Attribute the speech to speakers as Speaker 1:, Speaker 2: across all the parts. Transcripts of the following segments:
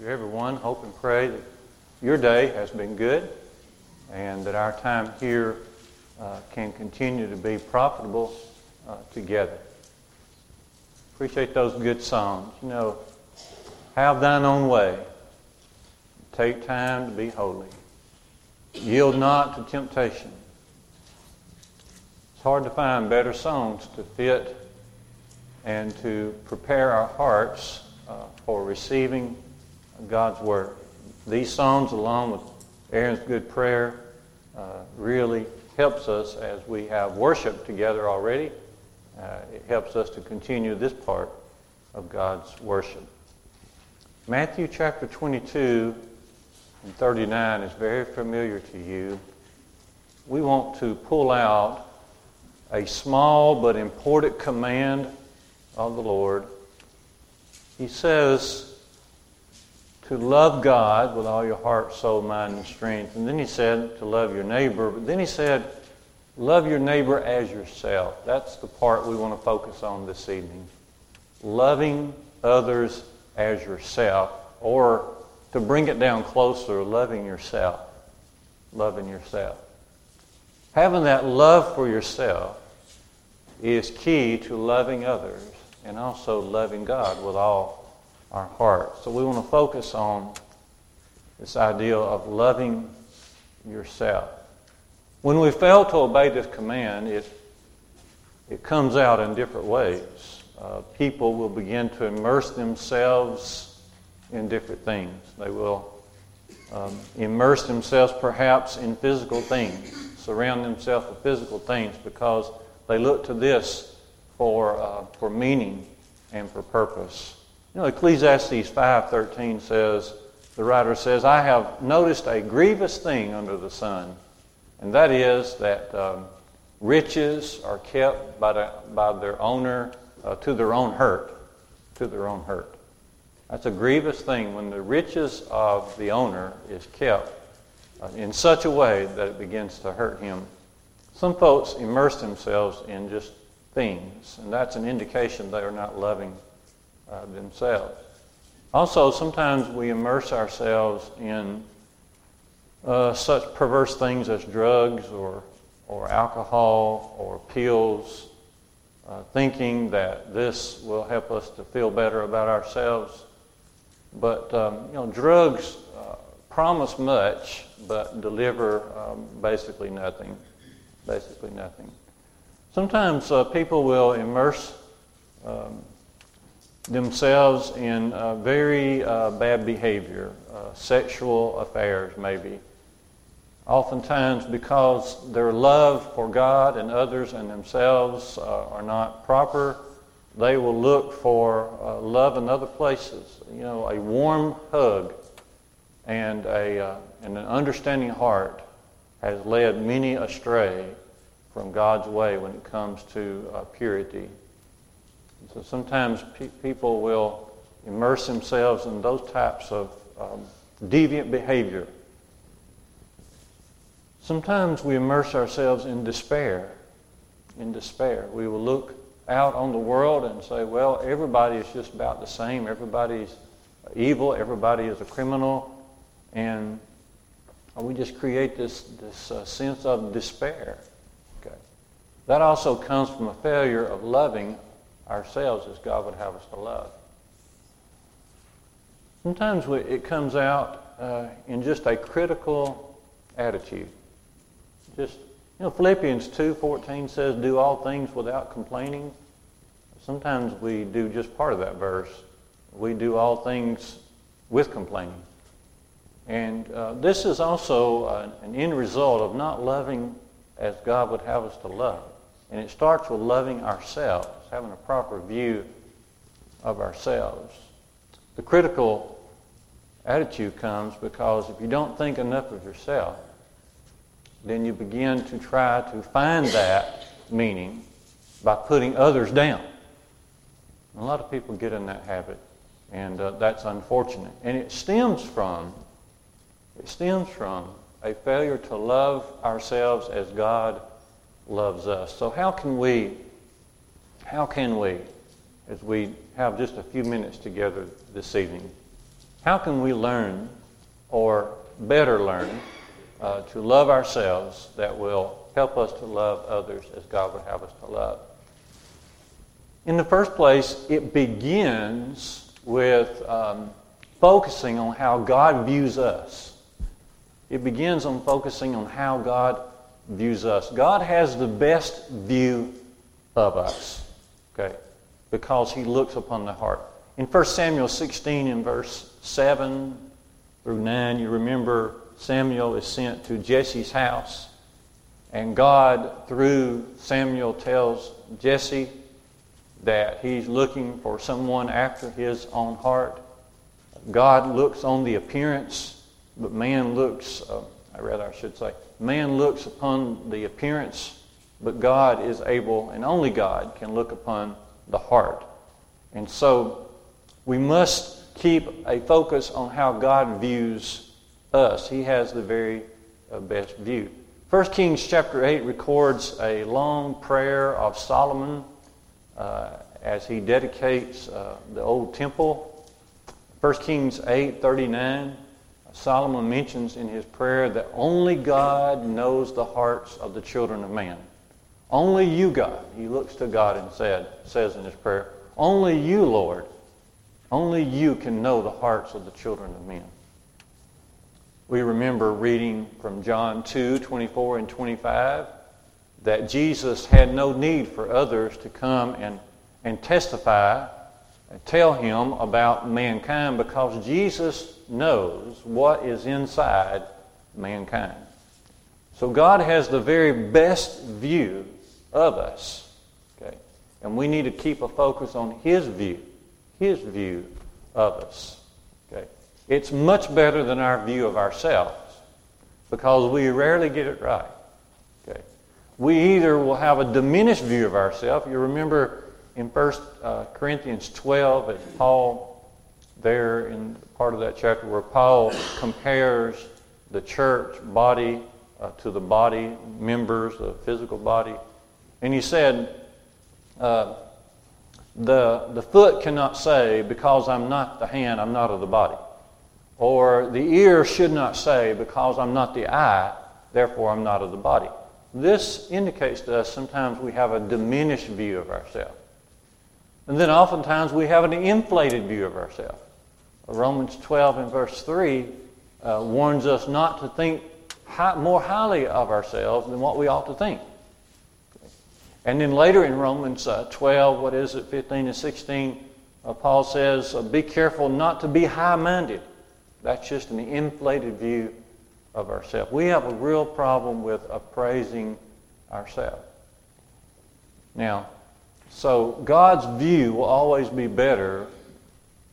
Speaker 1: to everyone. Hope and pray that your day has been good and that our time here uh, can continue to be profitable uh, together. Appreciate those good songs. You know, have thine own way. Take time to be holy. Yield not to temptation. It's hard to find better songs to fit and to prepare our hearts uh, for receiving God's Word. These songs, along with Aaron's good prayer, uh, really helps us as we have worship together already. Uh, it helps us to continue this part of God's worship. Matthew chapter 22 and 39 is very familiar to you. We want to pull out a small but important command of the Lord. He says to love God with all your heart, soul, mind, and strength. And then he said to love your neighbor. But then he said, love your neighbor as yourself. That's the part we want to focus on this evening. Loving others as yourself. Or to bring it down closer, loving yourself. Loving yourself. Having that love for yourself is key to loving others and also loving God with all our heart. So we want to focus on this idea of loving yourself. When we fail to obey this command, it, it comes out in different ways. Uh, people will begin to immerse themselves in different things. They will um, immerse themselves perhaps in physical things, surround themselves with physical things because they look to this for, uh, for meaning and for purpose. You know, Ecclesiastes 5.13 says, the writer says, I have noticed a grievous thing under the sun, and that is that um, riches are kept by, the, by their owner uh, to their own hurt. To their own hurt. That's a grievous thing when the riches of the owner is kept uh, in such a way that it begins to hurt him some folks immerse themselves in just things, and that's an indication they are not loving uh, themselves. Also, sometimes we immerse ourselves in uh, such perverse things as drugs or, or alcohol or pills, uh, thinking that this will help us to feel better about ourselves. But um, you know, drugs uh, promise much, but deliver um, basically nothing basically nothing. Sometimes uh, people will immerse um, themselves in uh, very uh, bad behavior, uh, sexual affairs maybe. Oftentimes, because their love for God and others and themselves uh, are not proper, they will look for uh, love in other places. You know, a warm hug and, a, and an understanding heart has led many astray from God's way when it comes to uh, purity. So sometimes pe- people will immerse themselves in those types of um, deviant behavior. Sometimes we immerse ourselves in despair. In despair. We will look out on the world and say, well, everybody is just about the same. Everybody's evil. Everybody is a criminal. And we just create this, this uh, sense of despair. Okay. That also comes from a failure of loving ourselves as God would have us to love. Sometimes we, it comes out uh, in just a critical attitude. Just, you know, Philippians 2.14 says, do all things without complaining. Sometimes we do just part of that verse. We do all things with complaining. And uh, this is also uh, an end result of not loving as God would have us to love. And it starts with loving ourselves, having a proper view of ourselves. The critical attitude comes because if you don't think enough of yourself, then you begin to try to find that meaning by putting others down. A lot of people get in that habit, and uh, that's unfortunate. And it stems from it stems from a failure to love ourselves as God loves us. So how can we, how can we, as we have just a few minutes together this evening, how can we learn or better learn uh, to love ourselves that will help us to love others as God would have us to love? In the first place, it begins with um, focusing on how God views us. It begins on focusing on how God views us. God has the best view of us, okay, because He looks upon the heart. In 1 Samuel 16, in verse 7 through 9, you remember Samuel is sent to Jesse's house, and God, through Samuel, tells Jesse that he's looking for someone after his own heart. God looks on the appearance, but man looks, uh, rather I should say, man looks upon the appearance, but God is able, and only God can look upon the heart. And so we must keep a focus on how God views us. He has the very uh, best view. 1 Kings chapter 8 records a long prayer of Solomon uh, as he dedicates uh, the old temple. 1 Kings 8 39, Solomon mentions in his prayer that only God knows the hearts of the children of man. Only you, God. He looks to God and said, says in his prayer, Only you, Lord, only you can know the hearts of the children of men. We remember reading from John 2 24 and 25 that Jesus had no need for others to come and, and testify and tell him about mankind because Jesus knows what is inside mankind. So God has the very best view of us. Okay? And we need to keep a focus on his view, his view of us. Okay? It's much better than our view of ourselves because we rarely get it right Okay? we either will have a diminished view of ourselves. You remember in 1 uh, Corinthians 12, as Paul, there in part of that chapter where Paul compares the church body uh, to the body, members, the physical body. And he said, uh, the, the foot cannot say, because I'm not the hand, I'm not of the body. Or the ear should not say, because I'm not the eye, therefore I'm not of the body. This indicates to us sometimes we have a diminished view of ourselves. And then oftentimes we have an inflated view of ourselves. Romans 12 and verse 3 uh, warns us not to think high, more highly of ourselves than what we ought to think. And then later in Romans uh, 12, what is it, 15 and 16, uh, Paul says, uh, Be careful not to be high minded. That's just an inflated view of ourselves. We have a real problem with appraising ourselves. Now, so God's view will always be better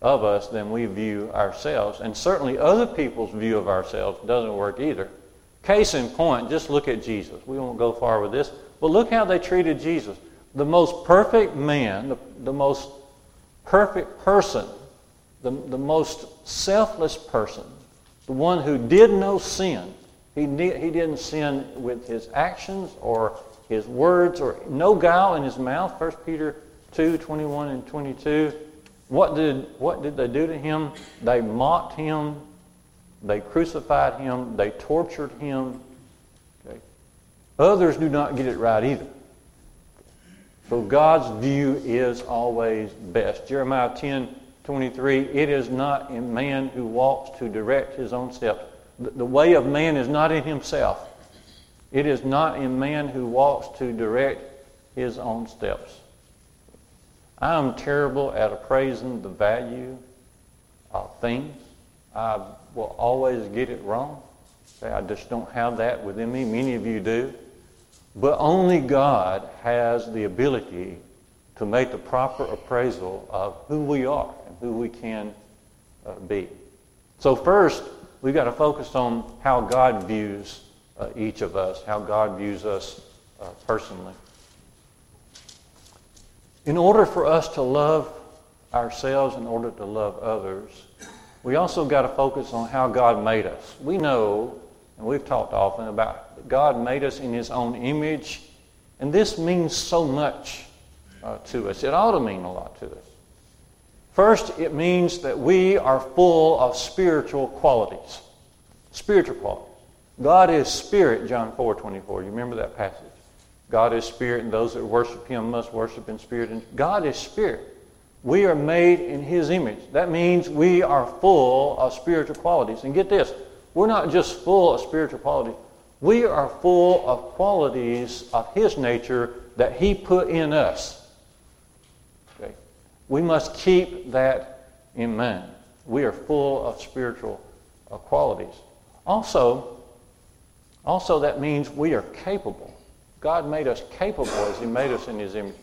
Speaker 1: of us than we view ourselves. And certainly other people's view of ourselves doesn't work either. Case in point, just look at Jesus. We won't go far with this, but look how they treated Jesus. The most perfect man, the, the most perfect person, the, the most selfless person, the one who did no sin. He, he didn't sin with his actions or his words or no guile in his mouth. 1 Peter 2 21 and 22. What did, what did they do to him? They mocked him. They crucified him. They tortured him. Okay. Others do not get it right either. So God's view is always best. Jeremiah 10 23, it is not in man who walks to direct his own steps. The, way of man is not in himself. It is not in man who walks to direct his own steps. I am terrible at appraising the value of things. I will always get it wrong. I just don't have that within me. Many of you do. But only God has the ability to make the proper appraisal of who we are and who we can uh, be. So, first, we've got to focus on how God views uh, each of us, how God views us uh, personally. In order for us to love ourselves, in order to love others, we also got to focus on how God made us. We know, and we've talked often about God made us in His own image, and this means so much uh, to us. It ought to mean a lot to us. First, it means that we are full of spiritual qualities. Spiritual qualities. God is spirit, John 4 24. You remember that passage? God is spirit, and those that worship him must worship in spirit. And God is spirit. We are made in his image. That means we are full of spiritual qualities. And get this we're not just full of spiritual qualities, we are full of qualities of his nature that he put in us. Okay? We must keep that in mind. We are full of spiritual uh, qualities. Also, also that means we are capable. God made us capable as he made us in his image.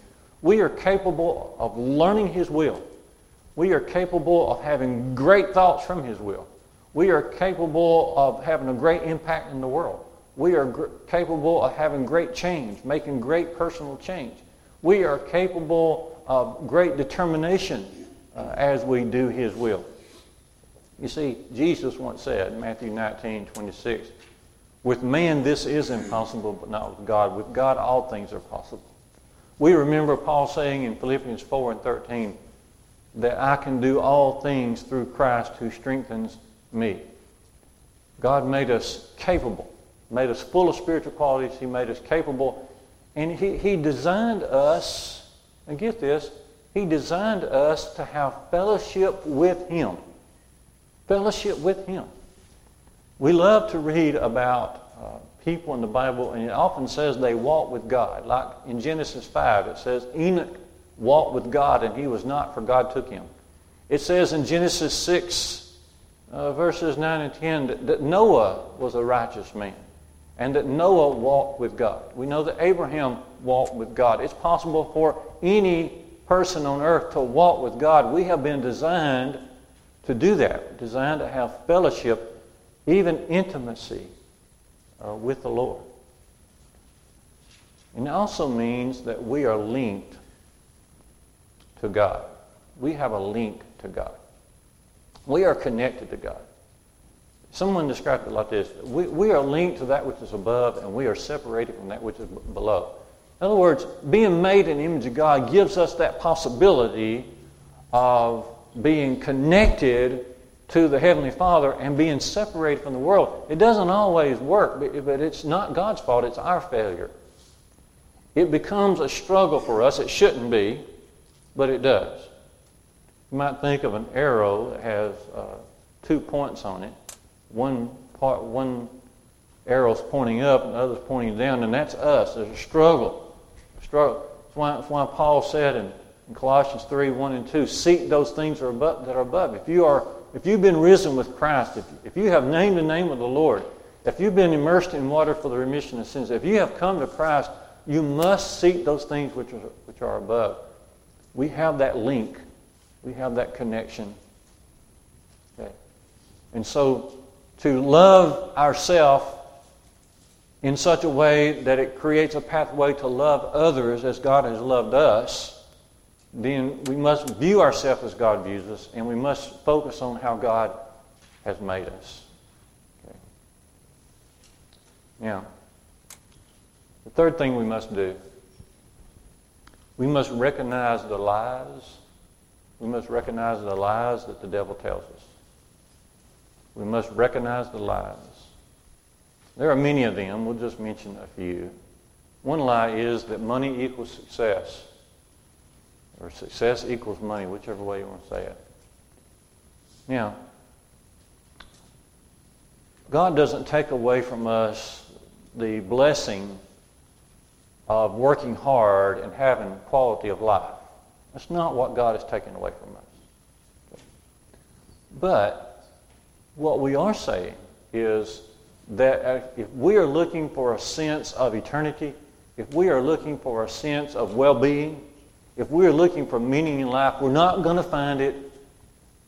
Speaker 1: We are capable of learning his will. We are capable of having great thoughts from his will. We are capable of having a great impact in the world. We are gr- capable of having great change, making great personal change. We are capable of great determination uh, as we do His will. You see, Jesus once said, Matthew 19, 26, with man this is impossible, but not with God. With God all things are possible. We remember Paul saying in Philippians 4 and 13 that I can do all things through Christ who strengthens me. God made us capable made us full of spiritual qualities. He made us capable. And he, he designed us, and get this, He designed us to have fellowship with Him. Fellowship with Him. We love to read about uh, people in the Bible, and it often says they walk with God. Like in Genesis 5, it says Enoch walked with God, and he was not, for God took him. It says in Genesis 6, uh, verses 9 and 10, that, that Noah was a righteous man and that Noah walked with God. We know that Abraham walked with God. It's possible for any person on earth to walk with God. We have been designed to do that, designed to have fellowship, even intimacy uh, with the Lord. And it also means that we are linked to God. We have a link to God. We are connected to God. Someone described it like this we, we are linked to that which is above, and we are separated from that which is below. In other words, being made in the image of God gives us that possibility of being connected to the Heavenly Father and being separated from the world. It doesn't always work, but it's not God's fault, it's our failure. It becomes a struggle for us. It shouldn't be, but it does. You might think of an arrow that has uh, two points on it one part, one arrow's pointing up and the other's pointing down, and that's us. There's a struggle. Struggle. That's why, that's why Paul said in, in Colossians 3, 1 and 2, seek those things that are above. That are above. If, you are, if you've been risen with Christ, if, if you have named the name of the Lord, if you've been immersed in water for the remission of sins, if you have come to Christ, you must seek those things which are, which are above. We have that link. We have that connection. Okay. And so to love ourselves in such a way that it creates a pathway to love others as God has loved us, then we must view ourselves as God views us, and we must focus on how God has made us. Okay. Now, the third thing we must do, we must recognize the lies. We must recognize the lies that the devil tells us we must recognize the lies. There are many of them. We'll just mention a few. One lie is that money equals success, or success equals money, whichever way you want to say it. Now, God doesn't take away from us the blessing of working hard and having quality of life. That's not what God has taken away from us. But what we are saying is that uh, if we are looking for a sense of eternity, if we are looking for a sense of well being, if we are looking for meaning in life, we're not going to find it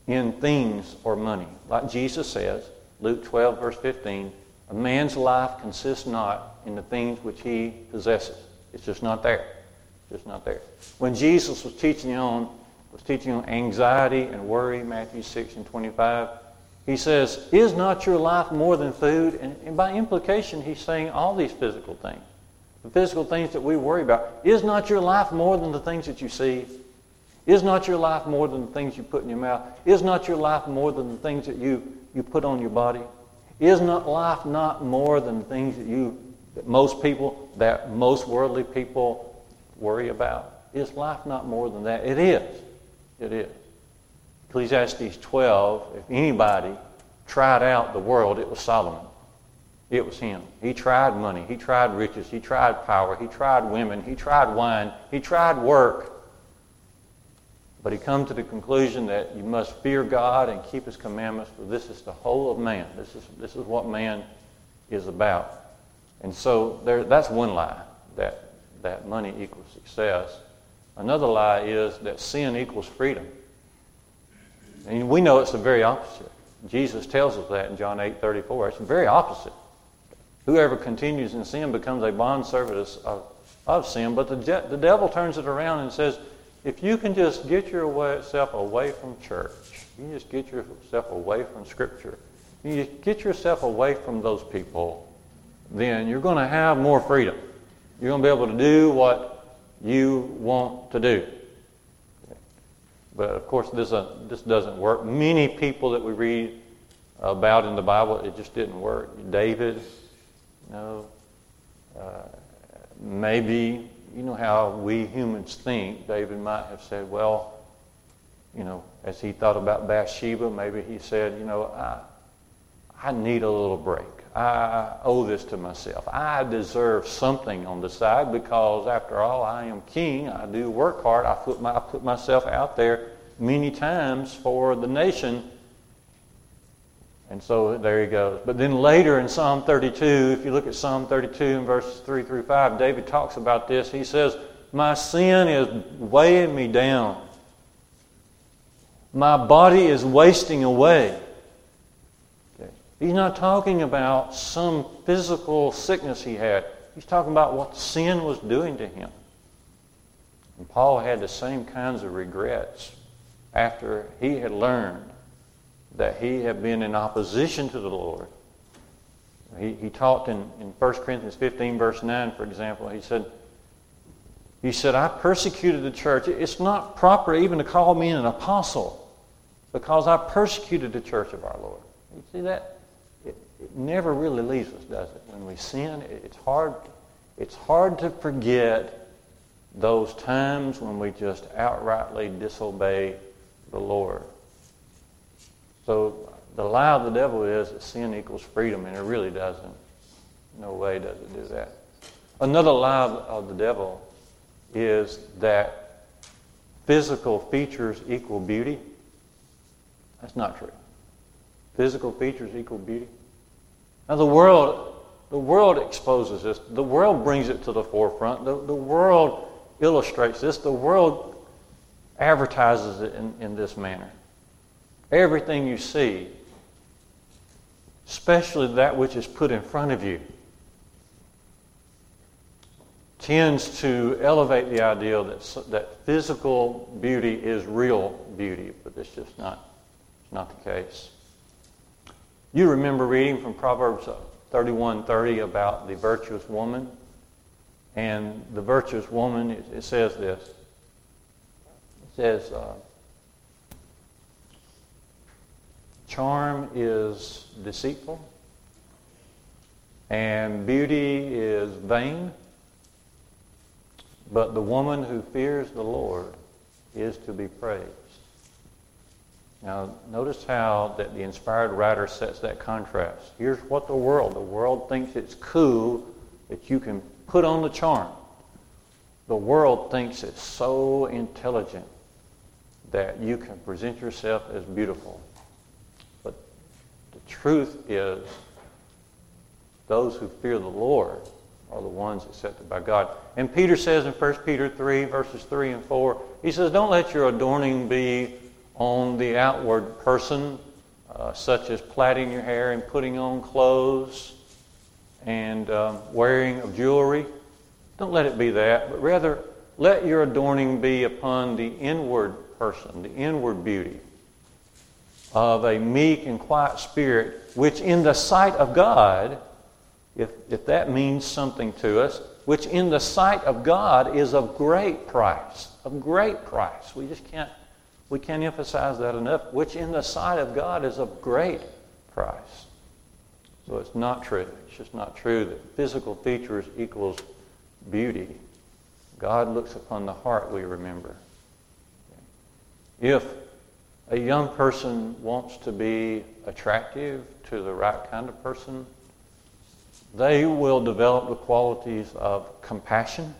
Speaker 1: in things or money. Like Jesus says, Luke 12, verse 15, a man's life consists not in the things which he possesses. It's just not there. It's just not there. When Jesus was teaching on was teaching on anxiety and worry, Matthew 6 and 25, he says, Is not your life more than food? And, and, by implication, he's saying all these physical things. The physical things that we worry about. Is not your life more than the things that you see? Is not your life more than the things you put in your mouth? Is not your life more than the things that you, you put on your body? Is not life not more than the things that you that most people, that most worldly people worry about? Is life not more than that? It is. It is. Ecclesiastes 12, if anybody tried out the world, it was Solomon. It was him. He tried money. He tried riches. He tried power. He tried women. He tried wine. He tried work. But he come to the conclusion that you must fear God and keep his commandments, for this is the whole of man. This is, this is what man is about. And so there, that's one lie, that, that money equals success. Another lie is that sin equals freedom. And we know it's the very opposite. Jesus tells us that in John 8 34. It's the very opposite. Whoever continues in sin becomes a bondservant of, of sin. But the, the devil turns it around and says, if you can just get yourself away from church, you just get yourself away from Scripture, you get yourself away from those people, then you're going to have more freedom. You're going to be able to do what you want to do. But of course, this, uh, this doesn't work. Many people that we read about in the Bible, it just didn't work. David, no. Uh, maybe, you know how we humans think. David might have said, well, you know, as he thought about Bathsheba, maybe he said, you know, I, I need a little break. I owe this to myself. I deserve something on the side because, after all, I am king. I do work hard. I put, my, I put myself out there many times for the nation. And so there he goes. But then later in Psalm 32, if you look at Psalm 32 and verses 3 through 5, David talks about this. He says, My sin is weighing me down. My body is wasting away. Okay. He's not talking about some physical sickness he had. He's talking about what sin was doing to him. And Paul had the same kinds of regrets after he had learned that he had been in opposition to the Lord. He, he talked in, in 1 Corinthians 15, verse 9, for example. He said, he said, I persecuted the church. It's not proper even to call me an apostle because I persecuted the church of our Lord. You see that? It, it never really leaves us, does it? When we sin, it, it's hard, it's hard to forget those times when we just outrightly disobey the Lord. So the lie of the devil is that sin equals freedom, and it really doesn't. No way does it do that. Another lie of the devil is that physical features equal beauty. That's not true. Physical features equal beauty. Now the world, the world exposes this. The world brings it to the forefront. The, the world illustrates this. The world advertises it in, in this manner. Everything you see, especially that which is put in front of you, tends to elevate the idea that, that physical beauty is real beauty, but it's just not, it's not the case. You remember reading from Proverbs 31:30 about the virtuous woman, and the virtuous woman, it, it says this. It says, uh, Charm is deceitful, and beauty is vain. But the woman who fears the Lord is to be praised. Now, notice how that the inspired writer sets that contrast. Here's what the world, the world thinks it's cool that you can put on the charm. The world thinks it's so intelligent that you can present yourself as beautiful truth is, those who fear the Lord are the ones accepted by God. And Peter says in 1 Peter 3, verses 3 and 4, he says, Don't let your adorning be on the outward person, uh, such as plaiting your hair and putting on clothes and um, wearing of jewelry. Don't let it be that, but rather let your adorning be upon the inward person, the inward beauty of a meek and quiet spirit, which in the sight of God, if, if that means something to us, which in the sight of God is of great price. of great price. We just can't, we can't emphasize that enough, which in the sight of God is of great price. So it's not true. It's just not true that physical features equals beauty. God looks upon the heart, we remember. If a young person wants to be attractive to the right kind of person, they will develop the qualities of compassion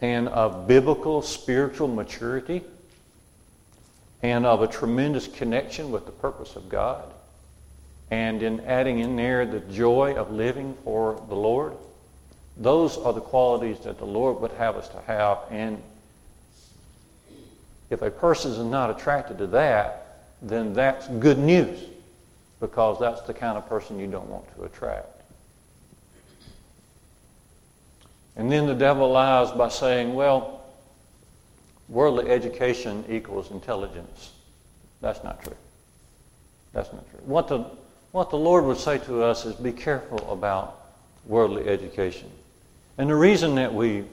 Speaker 1: and of biblical spiritual maturity and of a tremendous connection with the purpose of God and in adding in there the joy of living for the Lord. Those are the qualities that the Lord would have us to have. And if a person is not attracted to that, then that's good news because that's the kind of person you don't want to attract. And then the devil lies by saying, well, worldly education equals intelligence. That's not true. That's not true. What the, what the Lord would say to us is be careful about worldly education. And the reason that we,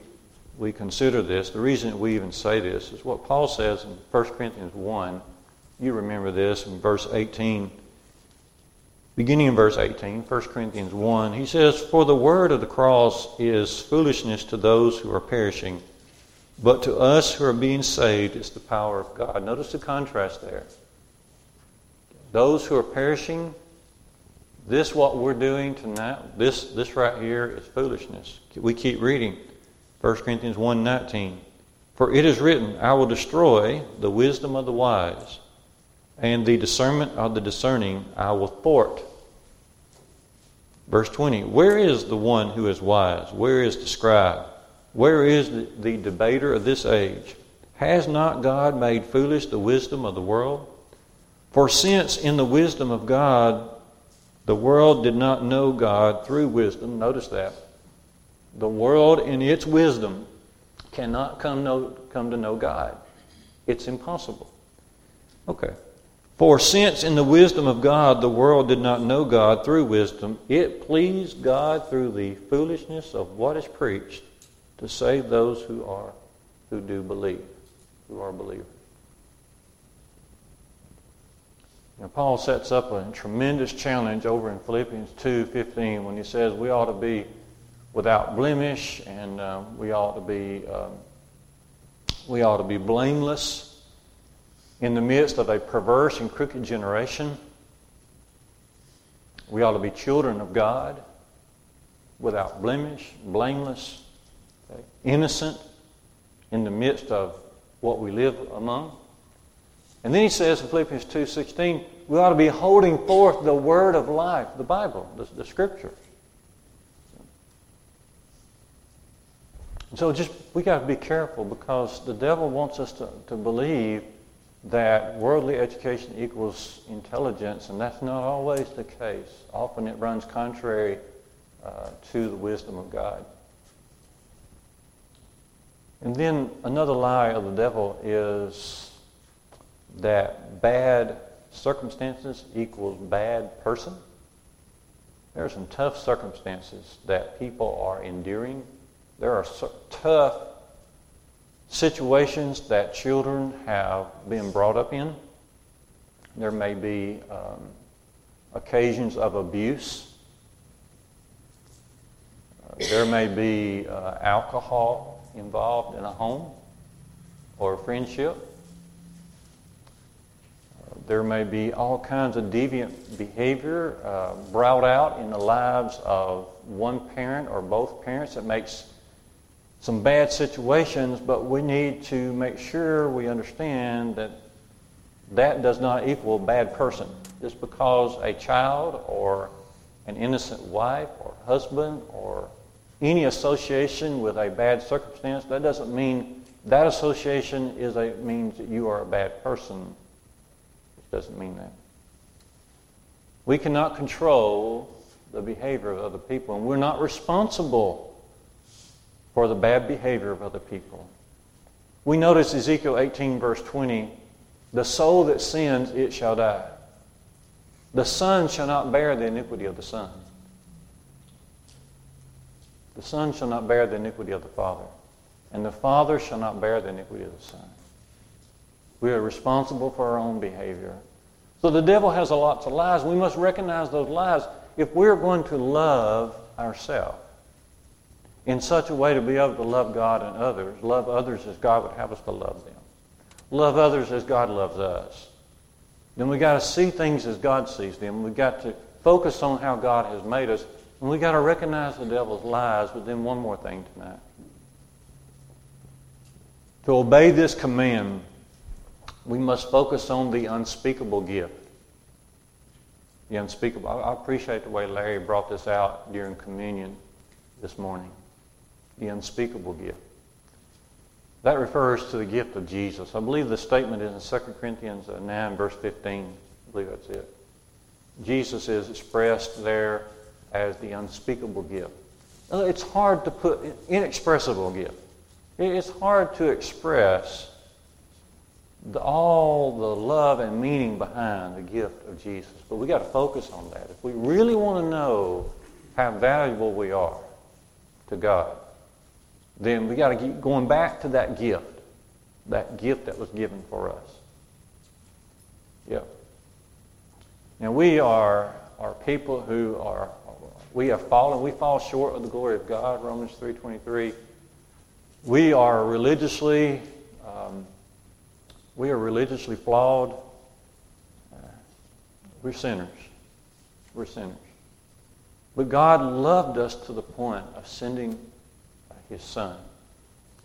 Speaker 1: we consider this, the reason we even say this, is what Paul says in 1 Corinthians 1. You remember this in verse 18. Beginning in verse 18, 1 Corinthians 1, he says, For the word of the cross is foolishness to those who are perishing, but to us who are being saved is the power of God. Notice the contrast there. Those who are perishing, this what we're doing tonight, this, this right here is foolishness. We keep reading. 1 Corinthians 1.19 For it is written, I will destroy the wisdom of the wise, and the discernment of the discerning I will thwart. Verse 20 Where is the one who is wise? Where is the scribe? Where is the, the debater of this age? Has not God made foolish the wisdom of the world? For since in the wisdom of God the world did not know God through wisdom, notice that. The world in its wisdom cannot come, know, come to know God. It's impossible. Okay. For since in the wisdom of God the world did not know God through wisdom, it pleased God through the foolishness of what is preached to save those who are who do believe, who are believers. Now, Paul sets up a tremendous challenge over in Philippians 2:15 when he says we ought to be without blemish and uh, we ought to be um, we ought to be blameless in the midst of a perverse and crooked generation. We ought to be children of God, without blemish, blameless, okay, innocent in the midst of what we live among. And then he says in Philippians 2.16, we ought to be holding forth the word of life, the Bible, the, the Scripture. So just we got to be careful because the devil wants us to, to believe that worldly education equals intelligence, and that's not always the case. Often it runs contrary uh, to the wisdom of God. And then another lie of the devil is that bad circumstances equals bad person. There are some tough circumstances that people are enduring. There are tough situations that children have been brought up in. There may be um, occasions of abuse. Uh, there may be uh, alcohol involved in a home or a friendship. Uh, there may be all kinds of deviant behavior uh, brought out in the lives of one parent or both parents that makes some bad situations, but we need to make sure we understand that that does not equal a bad person. Just because a child or an innocent wife or husband or any association with a bad circumstance, that doesn't mean that association is a means that you are a bad person. It doesn't mean that. We cannot control the behavior of other people, and we're not responsible for the bad behavior of other people. We notice Ezekiel 18, verse 20 the soul that sins, it shall die. The son shall not bear the iniquity of the son. The son shall not bear the iniquity of the father. and the Father shall not bear the iniquity of the Son. We are responsible for our own behavior. So the devil has a lot of lies. We must recognize those lies if we're going to love ourselves in such a way to be able to love God and others, love others as God would have us to love them, love others as God loves us. Then we got to see things as God sees them. We got to focus on how God has made us, and we got to recognize the devil's lies. But then one more thing tonight: to obey this command, we must focus on the unspeakable gift. The unspeakable. I appreciate the way Larry brought this out during communion this morning. The unspeakable gift. That refers to the gift of Jesus. I believe the statement is in 2 Corinthians uh, 9, verse 15. I believe that's it. Jesus is expressed there as the unspeakable gift. Uh, it's hard to put, inexpressible gift. It's hard to express the, all the love and meaning behind the gift of Jesus. But we got to focus on that. If we really want to know how valuable we are to God, then we got to keep going back to that gift, that gift that was given for us. Yep. Now we are are people who are we have fallen. We fall short of the glory of God. Romans three twenty three. We are religiously um, we are religiously flawed. Uh, we're sinners. We're sinners. But God loved us to the point of sending his son.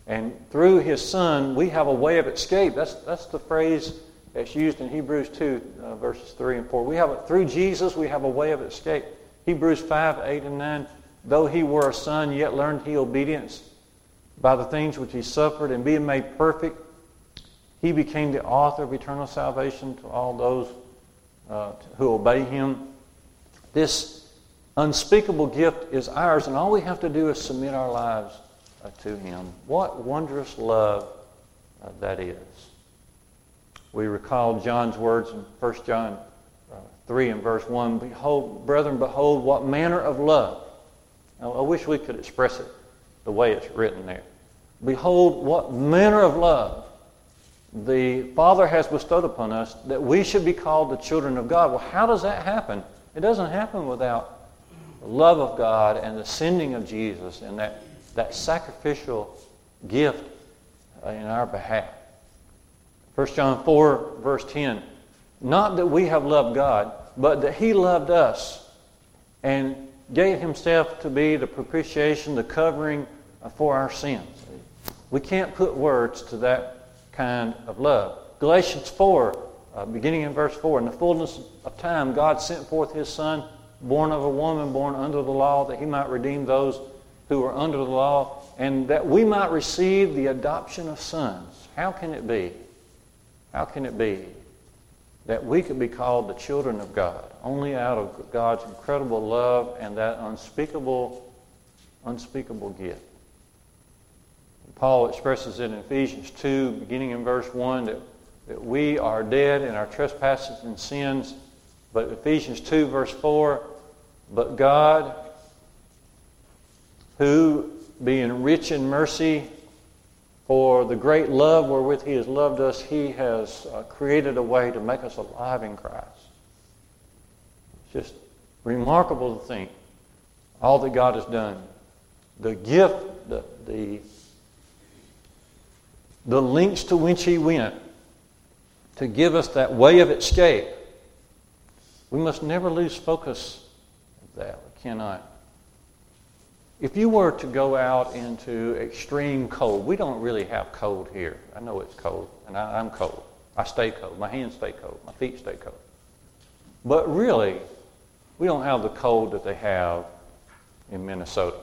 Speaker 1: And through his son, we have a way of escape. That's, that's the phrase that's used in Hebrews 2, uh, verses 3 and 4. We have, through Jesus, we have a way of escape. Hebrews 5, 8, and 9. Though he were a son, yet learned he obedience by the things which he suffered, and being made perfect, he became the author of eternal salvation to all those uh, who obey him. This unspeakable gift is ours, and all we have to do is submit our lives uh, to him. What wondrous love uh, that is. We recall John's words in 1 John uh, 3 and verse 1 Behold, brethren, behold, what manner of love. Now, I wish we could express it the way it's written there. Behold, what manner of love the Father has bestowed upon us that we should be called the children of God. Well, how does that happen? It doesn't happen without the love of God and the sending of Jesus and that that sacrificial gift uh, in our behalf. 1 John 4, verse 10. Not that we have loved God, but that He loved us and gave Himself to be the propitiation, the covering uh, for our sins. We can't put words to that kind of love. Galatians 4, uh, beginning in verse 4, in the fullness of time, God sent forth His Son, born of a woman, born under the law, that He might redeem those who are under the law, and that we might receive the adoption of sons. How can it be? How can it be that we could be called the children of God only out of God's incredible love and that unspeakable, unspeakable gift? Paul expresses it in Ephesians 2, beginning in verse 1, that, that we are dead in our trespasses and sins. But Ephesians 2, verse 4, but God, who, being rich in mercy, for the great love wherewith He has loved us, He has uh, created a way to make us alive in Christ. It's just remarkable to think all that God has done. The gift, the, the, the links to which He went to give us that way of escape. We must never lose focus of that. We cannot. If you were to go out into extreme cold, we don't really have cold here. I know it's cold, and I, am cold. I stay cold. My hands stay cold. My feet stay cold. But really, we don't have the cold that they have in Minnesota,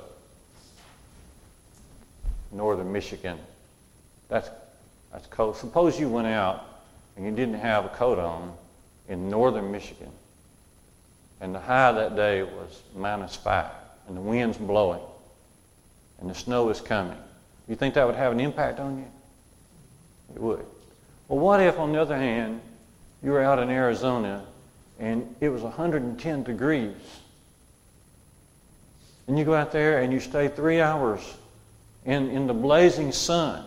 Speaker 1: northern Michigan. That's, that's cold. Suppose you went out and you didn't have a coat on in northern Michigan, and the high that day was minus five and the wind's blowing and the snow is coming, you think that would have an impact on you? It would. Well, what if, on the other hand, you were out in Arizona and it was 110 degrees? And you go out there and you stay three hours in, in the blazing sun,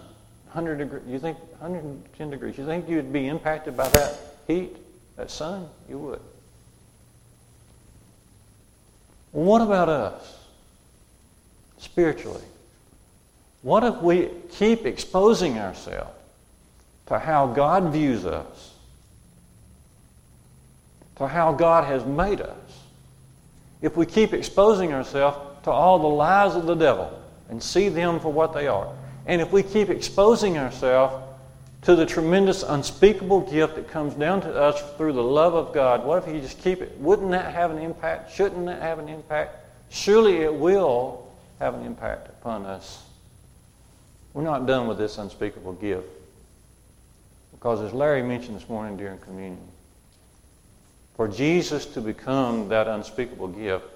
Speaker 1: 100 degrees, you think 110 degrees, you think you'd be impacted by that heat, that sun? You would. Well, what about us? Spiritually. What if we keep exposing ourselves to how God views us, to how God has made us? If we keep exposing ourselves to all the lies of the devil and see them for what they are, and if we keep exposing ourselves to the tremendous unspeakable gift that comes down to us through the love of God, what if you just keep it? Wouldn't that have an impact? Shouldn't that have an impact? Surely it will have an impact upon us. We're not done with this unspeakable gift. Because as Larry mentioned this morning during communion, for Jesus to become that unspeakable gift,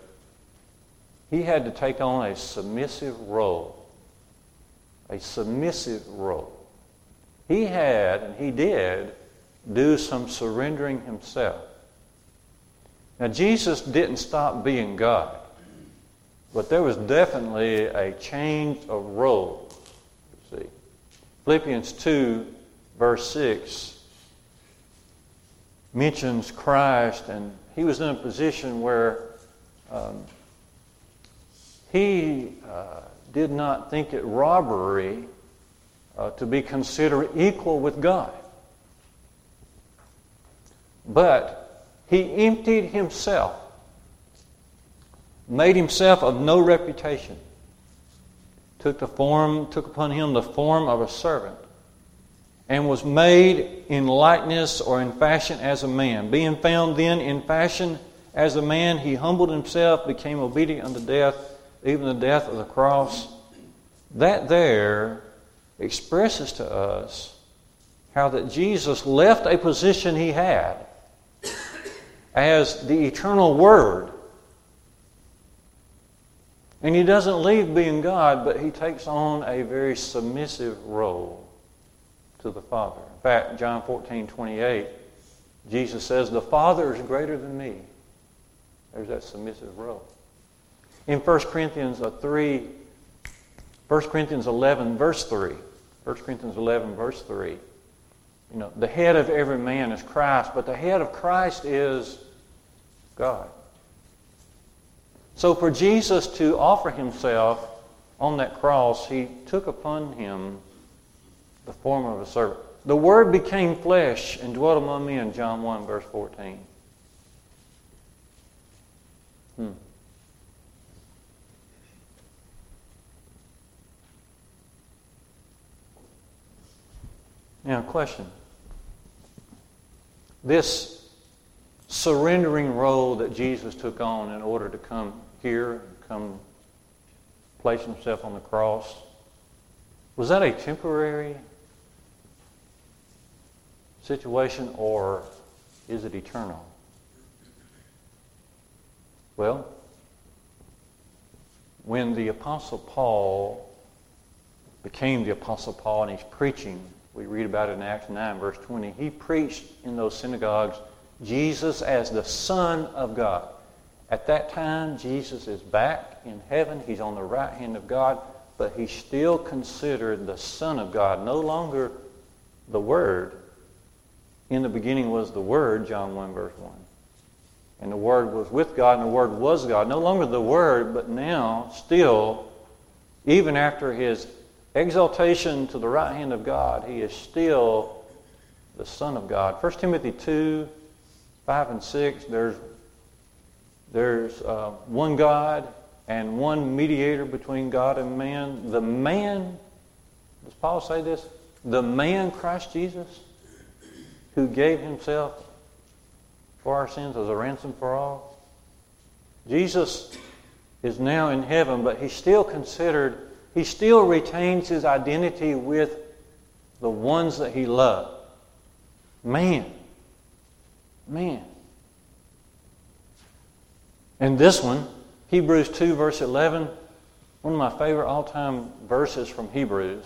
Speaker 1: he had to take on a submissive role. A submissive role. He had, and he did, do some surrendering himself. Now, Jesus didn't stop being God, but there was definitely a change of role. See, Philippians 2, verse 6 mentions Christ, and he was in a position where um, he uh, did not think it robbery uh, to be considered equal with God. But he emptied himself, made himself of no reputation, took the form, took upon him the form of a servant, and was made in likeness or in fashion as a man. Being found then in fashion as a man, he humbled himself, became obedient unto death, even the death of the cross. That there expresses to us how that Jesus left a position he had as the eternal Word. And he doesn't leave being God, but he takes on a very submissive role to the Father. In fact, John 14, 28, Jesus says, The Father is greater than me. There's that submissive role. In 1 Corinthians uh, 3, 1 Corinthians 11, verse 3, 1 Corinthians 11, verse 3, you know, the head of every man is Christ, but the head of Christ is God. So for Jesus to offer himself on that cross, he took upon him the form of a servant. The Word became flesh and dwelt among men, John 1, verse 14. Hmm. Now, question. This surrendering role that Jesus took on in order to come here, and come place himself on the cross, was that a temporary situation or is it eternal? Well, when the Apostle Paul became the Apostle Paul and he's preaching, we read about it in Acts 9, verse 20, he preached in those synagogues Jesus as the Son of God. At that time, Jesus is back in heaven. He's on the right hand of God, but he's still considered the Son of God, no longer the Word, in the beginning was the Word, John 1, verse 1. And the Word was with God, and the Word was God. No longer the Word, but now, still, even after his exaltation to the right hand of God, he is still the Son of God. 1 Timothy 2, 5 and 6, there's, there's uh, one God and one mediator between God and man. The man, does Paul say this? The man, Christ Jesus who gave himself for our sins as a ransom for all. Jesus is now in heaven, but he's still considered, he still retains his identity with the ones that he loved. Man. Man. And this one, Hebrews 2, verse 11, one of my favorite all time verses from Hebrews.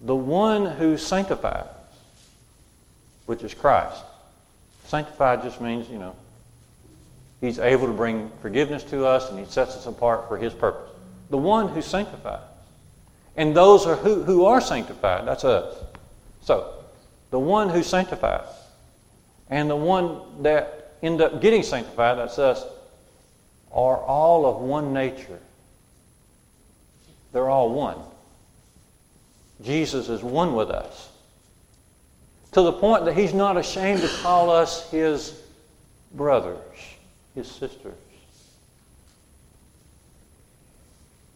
Speaker 1: The one who sanctifies which is Christ. Sanctified just means, you know, He's able to bring forgiveness to us and He sets us apart for His purpose. The one who sanctifies. And those are who, who are sanctified. That's us. So, the one who sanctifies and the one that end up getting sanctified, that's us, are all of one nature. They're all one. Jesus is one with us. To the point that he's not ashamed to call us his brothers, his sisters.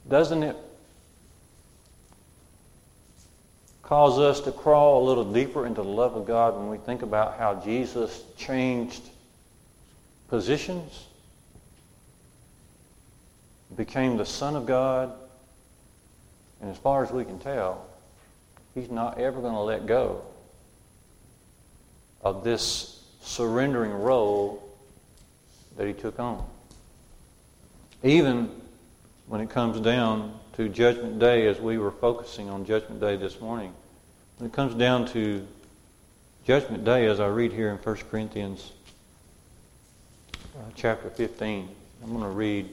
Speaker 1: Doesn't it cause us to crawl a little deeper into the love of God when we think about how Jesus changed positions, became the Son of God, and as far as we can tell, He's not ever going to let go of this surrendering role that He took on. Even when it comes down to Judgment Day, as we were focusing on Judgment Day this morning, when it comes down to Judgment Day, as I read here in 1 Corinthians uh, chapter 15, I'm going to read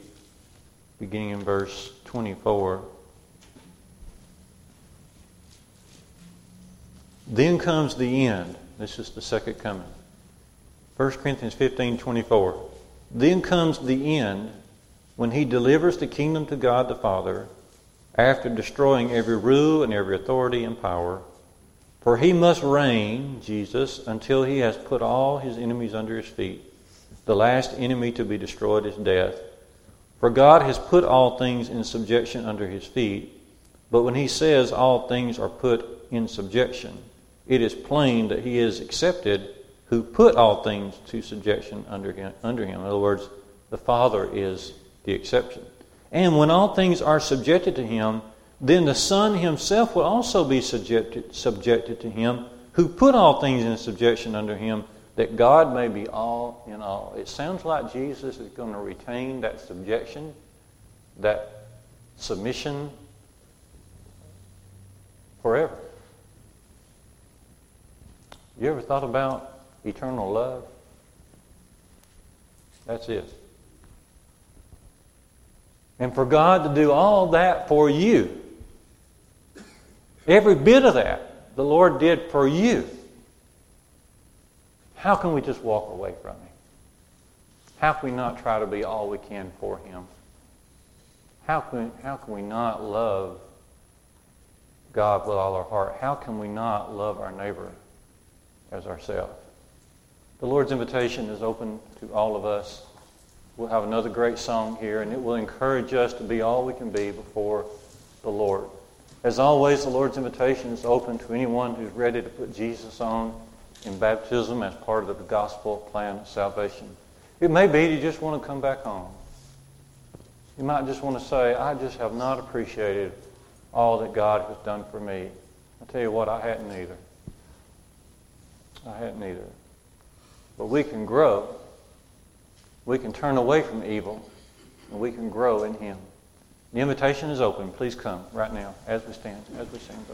Speaker 1: beginning in verse 24. Then comes the end. This is the second coming. 1 Corinthians 15 24. Then comes the end when he delivers the kingdom to God the Father after destroying every rule and every authority and power. For he must reign, Jesus, until he has put all his enemies under his feet. The last enemy to be destroyed is death. For God has put all things in subjection under his feet. But when he says all things are put in subjection, it is plain that he is accepted who put all things to subjection under him. Under him. In other words, the Father is the exception. And when all things are subjected to him, then the Son himself will also be subjected, subjected to him who put all things in subjection under him, that God may be all in all. It sounds like Jesus is going to retain that subjection, that submission forever. You ever thought about eternal love? That's it. And for God to do all that for you, every bit of that the Lord did for you, how can we just walk away from Him? How can we not try to be all we can for Him? How can, how can we not love God with all our heart? How can we not love our neighbor as ourselves. The Lord's invitation is open to all of us. We'll have another great song here, and it will encourage us to be all we can be before the Lord. As always, the Lord's invitation is open to anyone who's ready to put Jesus on in baptism as part of the gospel plan of salvation. It may be you just want to come back home. You might just want to say, I just have not appreciated all that God has done for me. I tell you what, I hadn't either. I hadn't either. But we can grow. We can turn away from evil, and we can grow in Him. The invitation is open. Please come right now as we stand, as we sing.